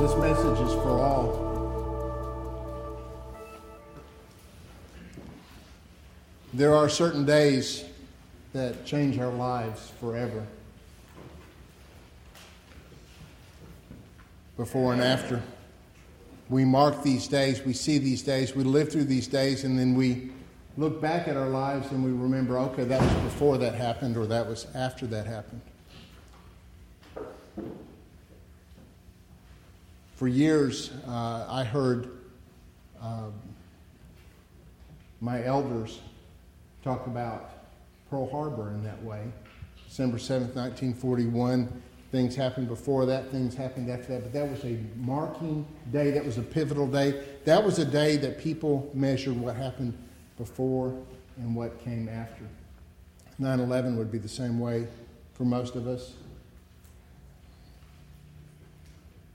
This message is for all. There are certain days that change our lives forever. Before and after. We mark these days, we see these days, we live through these days, and then we look back at our lives and we remember, okay, that was before that happened or that was after that happened. For years, uh, I heard um, my elders talk about Pearl Harbor in that way. December 7th, 1941. Things happened before that, things happened after that, but that was a marking day. That was a pivotal day. That was a day that people measured what happened before and what came after. 9 11 would be the same way for most of us.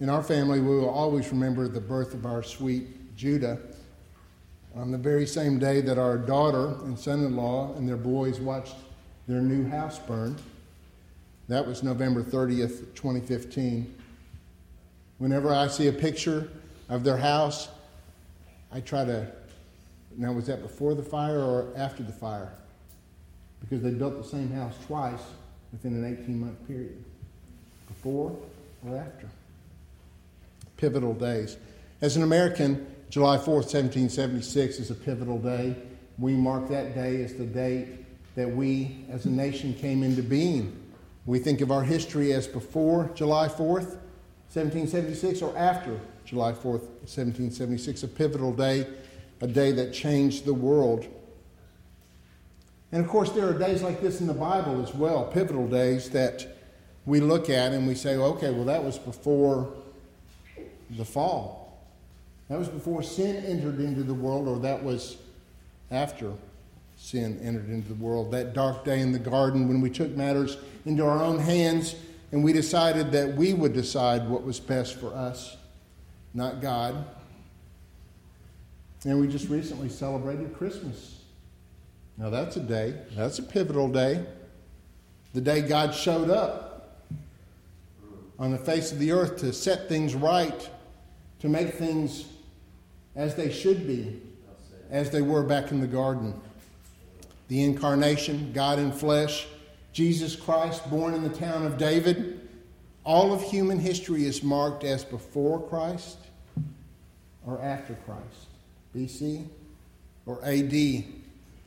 In our family, we will always remember the birth of our sweet Judah on the very same day that our daughter and son in law and their boys watched their new house burn. That was November 30th, 2015. Whenever I see a picture of their house, I try to. Now, was that before the fire or after the fire? Because they built the same house twice within an 18 month period. Before or after? pivotal days. As an American, July 4th, 1776 is a pivotal day. We mark that day as the date that we as a nation came into being. We think of our history as before July 4th, 1776, or after July 4th, 1776, a pivotal day, a day that changed the world. And of course, there are days like this in the Bible as well, pivotal days that we look at and we say, okay, well, that was before the fall. That was before sin entered into the world, or that was after sin entered into the world. That dark day in the garden when we took matters into our own hands and we decided that we would decide what was best for us, not God. And we just recently celebrated Christmas. Now, that's a day, that's a pivotal day. The day God showed up on the face of the earth to set things right to make things as they should be, as they were back in the garden. The incarnation, God in flesh, Jesus Christ born in the town of David. All of human history is marked as before Christ or after Christ, BC or AD,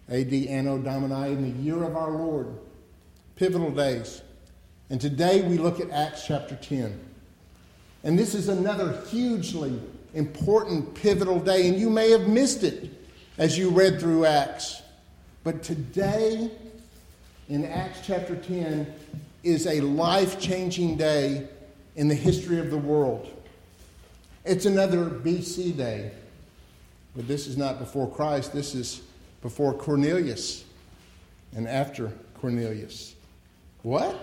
AD Anno Domini, in the year of our Lord. Pivotal days. And today we look at Acts chapter 10. And this is another hugely important, pivotal day, and you may have missed it as you read through Acts. But today, in Acts chapter 10, is a life changing day in the history of the world. It's another BC day, but this is not before Christ, this is before Cornelius and after Cornelius. What?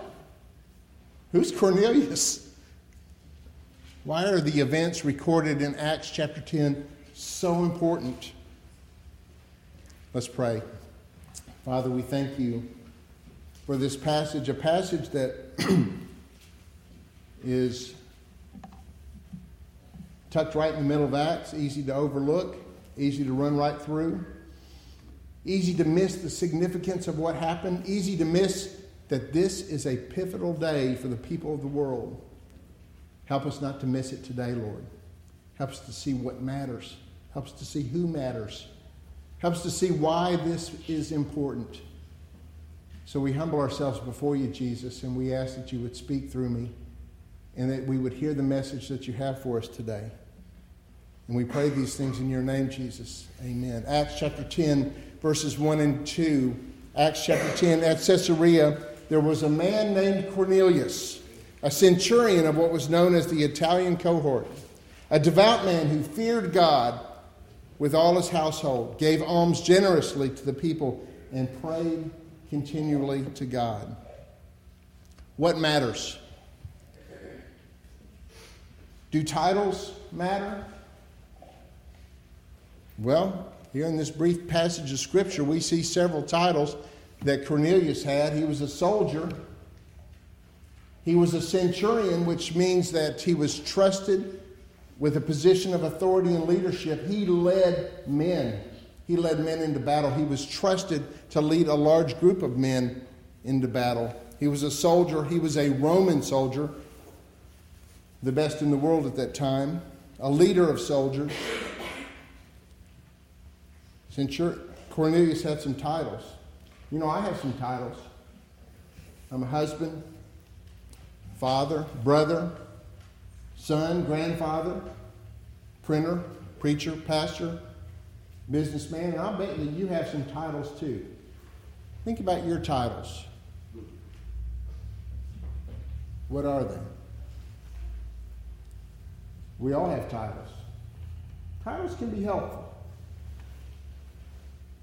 Who's Cornelius? Why are the events recorded in Acts chapter 10 so important? Let's pray. Father, we thank you for this passage, a passage that is tucked right in the middle of Acts, easy to overlook, easy to run right through, easy to miss the significance of what happened, easy to miss that this is a pivotal day for the people of the world. Help us not to miss it today, Lord. Help us to see what matters. Help us to see who matters. Help us to see why this is important. So we humble ourselves before you, Jesus, and we ask that you would speak through me and that we would hear the message that you have for us today. And we pray these things in your name, Jesus. Amen. Acts chapter 10, verses 1 and 2. Acts chapter 10, at Caesarea, there was a man named Cornelius a centurion of what was known as the Italian cohort, a devout man who feared God with all his household, gave alms generously to the people, and prayed continually to God. What matters? Do titles matter? Well, Here in this brief passage of Scripture, we see several titles that Cornelius had. He was a soldier, he was a centurion, which means that he was trusted with a position of authority and leadership. He led men. He led men into battle. He was trusted to lead a large group of men into battle. He was a soldier. He was a Roman soldier, the best in the world at that time, a leader of soldiers. Centur- Cornelius had some titles. You know, I have some titles. I'm a husband, father, brother, son, grandfather, printer, preacher, pastor, businessman, and I'll bet that you have some titles too. Think about your titles. What are they? We all have titles. Titles can be helpful.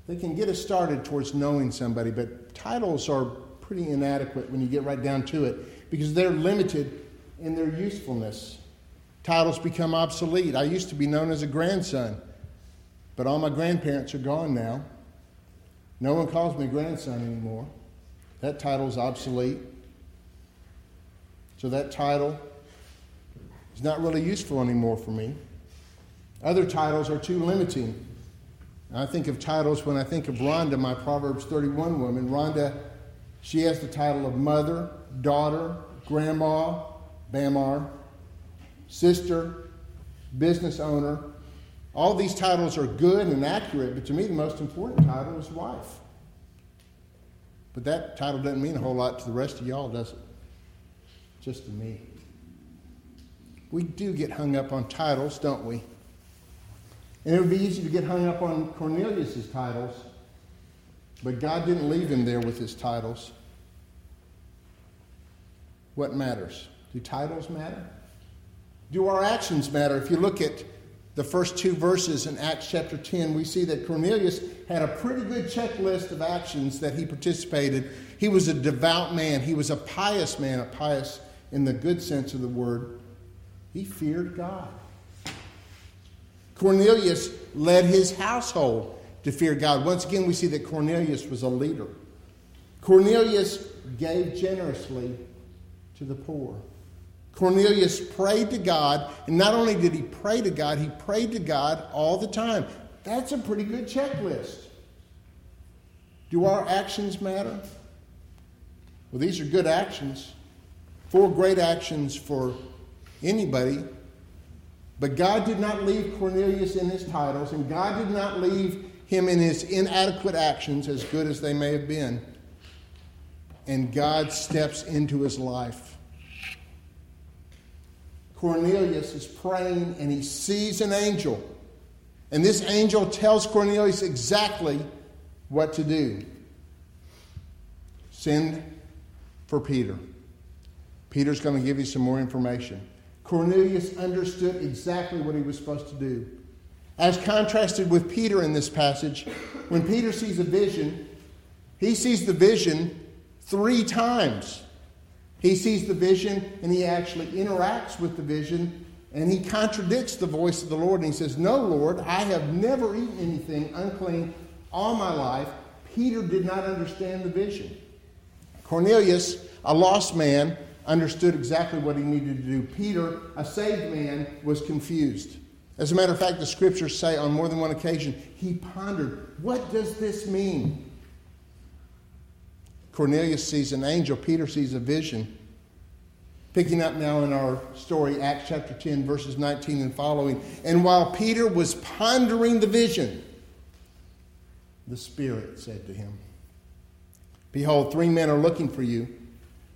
They can get us started towards knowing somebody, but titles are pretty inadequate when you get right down to it because they're limited in their usefulness. Titles become obsolete. I used to be known as a grandson, but all my grandparents are gone now. No one calls me grandson anymore. That title's obsolete. So that title is not really useful anymore for me. Other titles are too limiting. I think of titles when I think of Rhonda, my Proverbs 31 woman. Rhonda, she has the title of mother, daughter, grandma, Bamar, sister, business owner. All these titles are good and accurate, but to me, the most important title is wife. But that title doesn't mean a whole lot to the rest of y'all, does it? Just to me. We do get hung up on titles, don't we? And it would be easy to get hung up on Cornelius's titles, but God didn't leave him there with his titles. What matters? Do titles matter? Do our actions matter? If you look at the first two verses in Acts chapter 10, we see that Cornelius had a pretty good checklist of actions that he participated. He was a devout man, he was a pious man, a pious in the good sense of the word. He feared God. Cornelius led his household to fear God. Once again, we see that Cornelius was a leader. Cornelius gave generously to the poor. Cornelius prayed to God, and not only did he pray to God, he prayed to God all the time. That's a pretty good checklist. Do our actions matter? Well, these are good actions, four great actions for anybody. But God did not leave Cornelius in his titles, and God did not leave him in his inadequate actions, as good as they may have been. And God steps into his life. Cornelius is praying and he sees an angel. And this angel tells Cornelius exactly what to do send for Peter. Peter's going to give you some more information. Cornelius understood exactly what he was supposed to do. As contrasted with Peter in this passage, when Peter sees a vision, he sees the vision three times. He sees the vision and he actually interacts with the vision and he contradicts the voice of the Lord and he says, No, Lord, I have never eaten anything unclean all my life. Peter did not understand the vision. Cornelius, a lost man, understood exactly what he needed to do. Peter, a saved man, was confused. As a matter of fact, the scriptures say on more than one occasion, he pondered, What does this mean? Cornelius sees an angel, Peter sees a vision. Picking up now in our story, Acts chapter 10, verses 19 and following. And while Peter was pondering the vision, the Spirit said to him, Behold, three men are looking for you.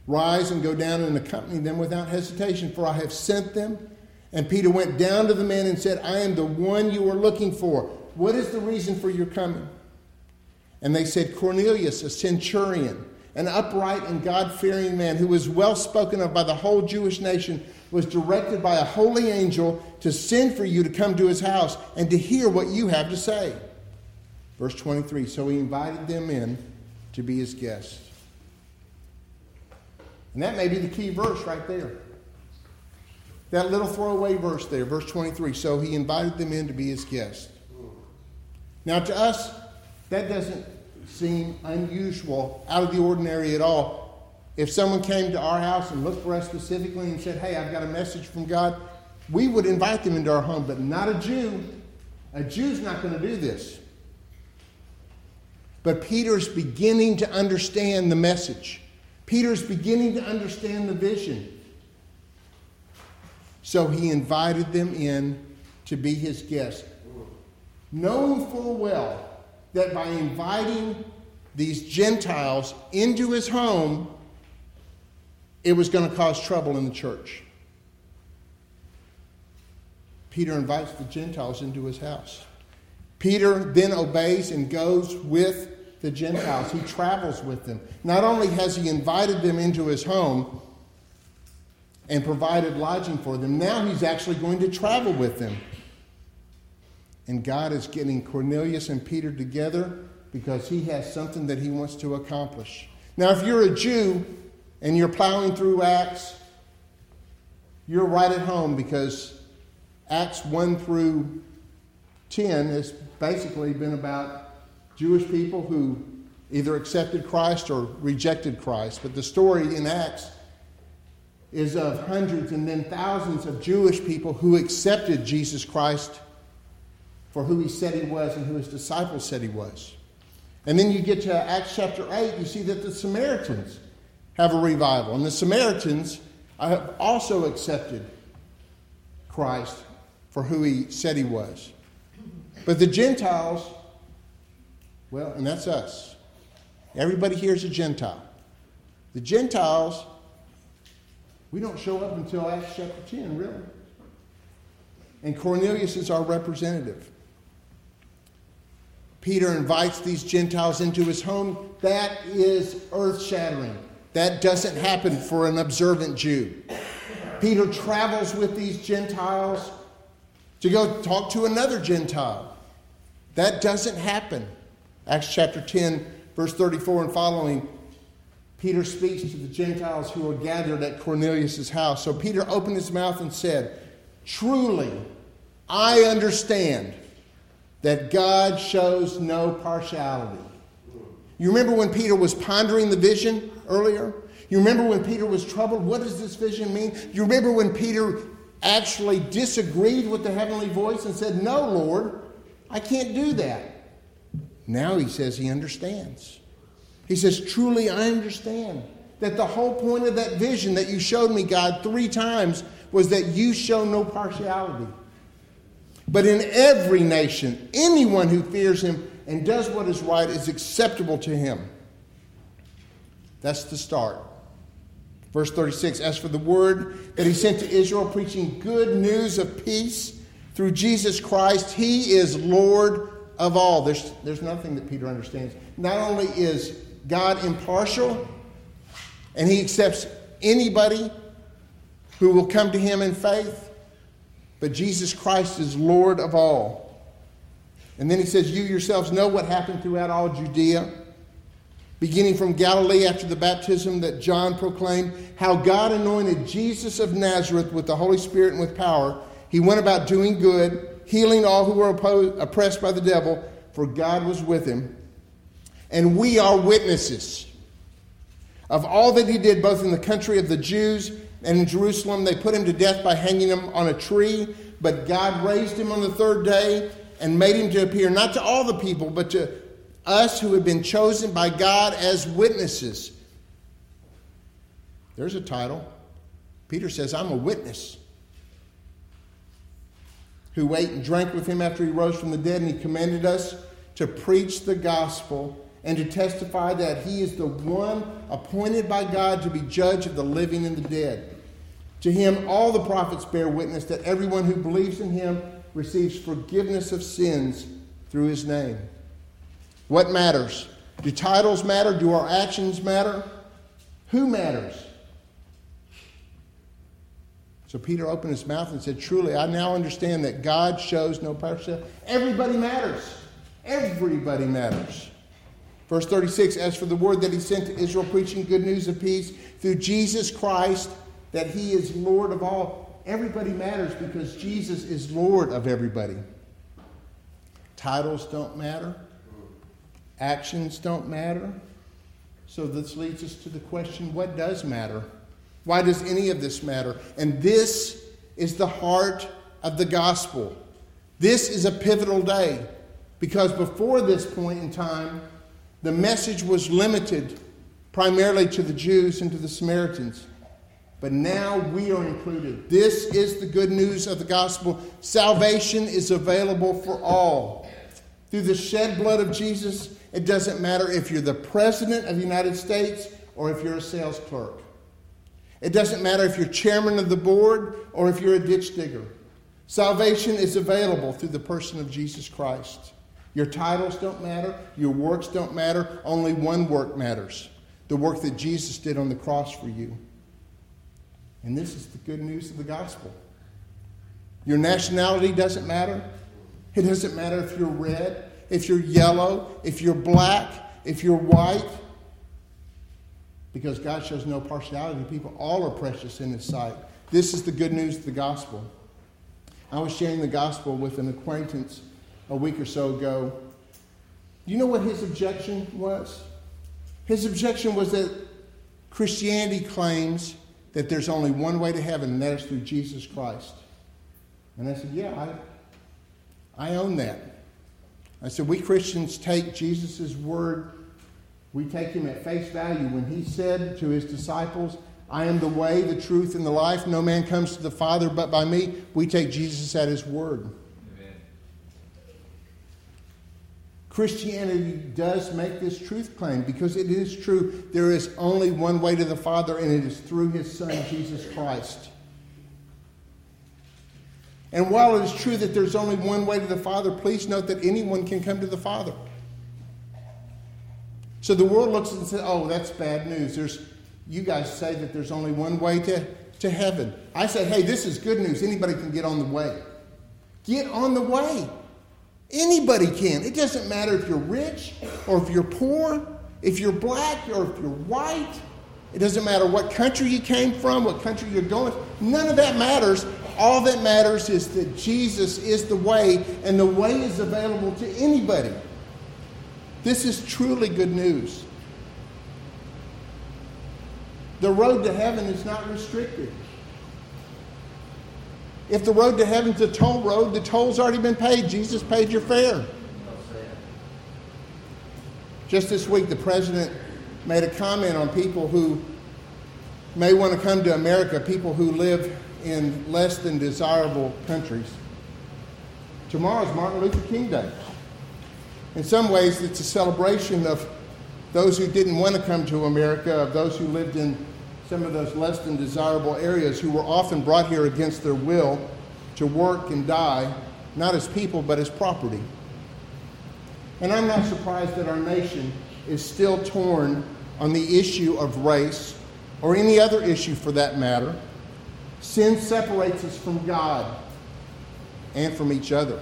Rise and go down and accompany them without hesitation, for I have sent them. And Peter went down to the men and said, I am the one you are looking for. What is the reason for your coming? And they said, Cornelius, a centurion, an upright and God fearing man who was well spoken of by the whole Jewish nation, was directed by a holy angel to send for you to come to his house and to hear what you have to say. Verse 23 So he invited them in to be his guests. And that may be the key verse right there. That little throwaway verse there, verse 23. So he invited them in to be his guests. Now, to us, that doesn't seem unusual, out of the ordinary at all. If someone came to our house and looked for us specifically and said, Hey, I've got a message from God, we would invite them into our home, but not a Jew. A Jew's not going to do this. But Peter's beginning to understand the message. Peter's beginning to understand the vision. So he invited them in to be his guest, knowing full well that by inviting these Gentiles into his home, it was going to cause trouble in the church. Peter invites the Gentiles into his house. Peter then obeys and goes with the Gentiles. He travels with them. Not only has he invited them into his home and provided lodging for them, now he's actually going to travel with them. And God is getting Cornelius and Peter together because he has something that he wants to accomplish. Now, if you're a Jew and you're plowing through Acts, you're right at home because Acts 1 through 10 has basically been about Jewish people who either accepted Christ or rejected Christ. But the story in Acts is of hundreds and then thousands of Jewish people who accepted Jesus Christ for who he said he was and who his disciples said he was. And then you get to Acts chapter 8, you see that the Samaritans have a revival. And the Samaritans have also accepted Christ for who he said he was. But the Gentiles, well, and that's us. Everybody here is a Gentile. The Gentiles, we don't show up until Acts chapter 10, really. And Cornelius is our representative. Peter invites these Gentiles into his home. That is earth shattering. That doesn't happen for an observant Jew. Peter travels with these Gentiles to go talk to another Gentile. That doesn't happen. Acts chapter 10, verse 34 and following, Peter speaks to the Gentiles who are gathered at Cornelius' house. So Peter opened his mouth and said, Truly, I understand that God shows no partiality. You remember when Peter was pondering the vision earlier? You remember when Peter was troubled? What does this vision mean? You remember when Peter actually disagreed with the heavenly voice and said, No, Lord, I can't do that. Now he says he understands. He says, Truly, I understand that the whole point of that vision that you showed me, God, three times was that you show no partiality. But in every nation, anyone who fears him and does what is right is acceptable to him. That's the start. Verse 36 As for the word that he sent to Israel, preaching good news of peace through Jesus Christ, he is Lord of all. There's, there's nothing that Peter understands. Not only is God impartial, and he accepts anybody who will come to him in faith, but Jesus Christ is Lord of all. And then he says, You yourselves know what happened throughout all Judea beginning from Galilee after the baptism that John proclaimed, how God anointed Jesus of Nazareth with the Holy Spirit and with power. He went about doing good, healing all who were opposed, oppressed by the devil, for God was with him. And we are witnesses of all that he did, both in the country of the Jews and in Jerusalem. They put him to death by hanging him on a tree, but God raised him on the third day and made him to appear not to all the people, but to us who have been chosen by God as witnesses. There's a title. Peter says, I'm a witness. Who ate and drank with him after he rose from the dead, and he commanded us to preach the gospel and to testify that he is the one appointed by God to be judge of the living and the dead. To him, all the prophets bear witness that everyone who believes in him receives forgiveness of sins through his name. What matters? Do titles matter? Do our actions matter? Who matters? So Peter opened his mouth and said, Truly, I now understand that God shows no partiality. Everybody matters. Everybody matters. Verse 36 As for the word that he sent to Israel, preaching good news of peace through Jesus Christ, that he is Lord of all. Everybody matters because Jesus is Lord of everybody. Titles don't matter. Actions don't matter. So this leads us to the question what does matter? Why does any of this matter? And this is the heart of the gospel. This is a pivotal day because before this point in time, the message was limited primarily to the Jews and to the Samaritans. But now we are included. This is the good news of the gospel. Salvation is available for all. Through the shed blood of Jesus, it doesn't matter if you're the president of the United States or if you're a sales clerk. It doesn't matter if you're chairman of the board or if you're a ditch digger. Salvation is available through the person of Jesus Christ. Your titles don't matter, your works don't matter, only one work matters the work that Jesus did on the cross for you. And this is the good news of the gospel. Your nationality doesn't matter. It doesn't matter if you're red, if you're yellow, if you're black, if you're white. Because God shows no partiality. People all are precious in His sight. This is the good news of the gospel. I was sharing the gospel with an acquaintance a week or so ago. Do you know what his objection was? His objection was that Christianity claims that there's only one way to heaven, and that is through Jesus Christ. And I said, Yeah, I, I own that. I said, We Christians take Jesus' word, we take him at face value. When he said to his disciples, I am the way, the truth, and the life, no man comes to the Father but by me, we take Jesus at his word. Christianity does make this truth claim because it is true. There is only one way to the Father, and it is through His Son, Jesus Christ. And while it is true that there's only one way to the Father, please note that anyone can come to the Father. So the world looks and says, oh, that's bad news. There's, you guys say that there's only one way to, to heaven. I say, hey, this is good news. Anybody can get on the way. Get on the way. Anybody can. It doesn't matter if you're rich or if you're poor, if you're black or if you're white. It doesn't matter what country you came from, what country you're going. None of that matters. All that matters is that Jesus is the way, and the way is available to anybody. This is truly good news. The road to heaven is not restricted. If the road to heaven's a toll road, the toll's already been paid. Jesus paid your fare. Just this week, the president made a comment on people who may want to come to America, people who live in less than desirable countries. Tomorrow's Martin Luther King Day. In some ways, it's a celebration of those who didn't want to come to America, of those who lived in some of those less than desirable areas who were often brought here against their will to work and die, not as people, but as property. And I'm not surprised that our nation is still torn on the issue of race or any other issue for that matter. Sin separates us from God and from each other.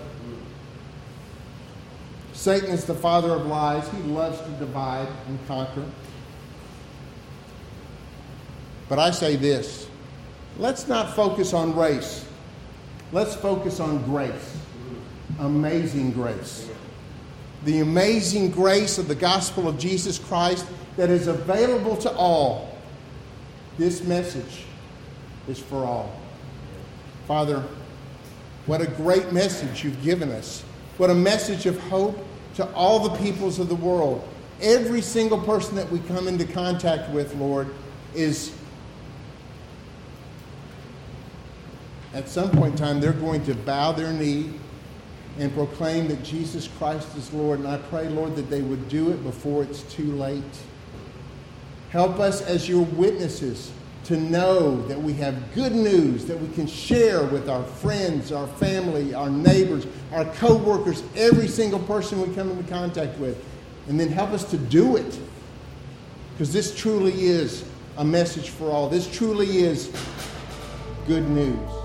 Satan is the father of lies. He loves to divide and conquer. But I say this let's not focus on race, let's focus on grace. Amazing grace. The amazing grace of the gospel of Jesus Christ that is available to all. This message is for all. Father, what a great message you've given us. What a message of hope to all the peoples of the world. Every single person that we come into contact with, Lord, is at some point in time, they're going to bow their knee and proclaim that Jesus Christ is Lord. And I pray, Lord, that they would do it before it's too late. Help us as your witnesses to know that we have good news that we can share with our friends, our family, our neighbors, our co-workers, every single person we come into contact with. And then help us to do it. Because this truly is a message for all. This truly is good news.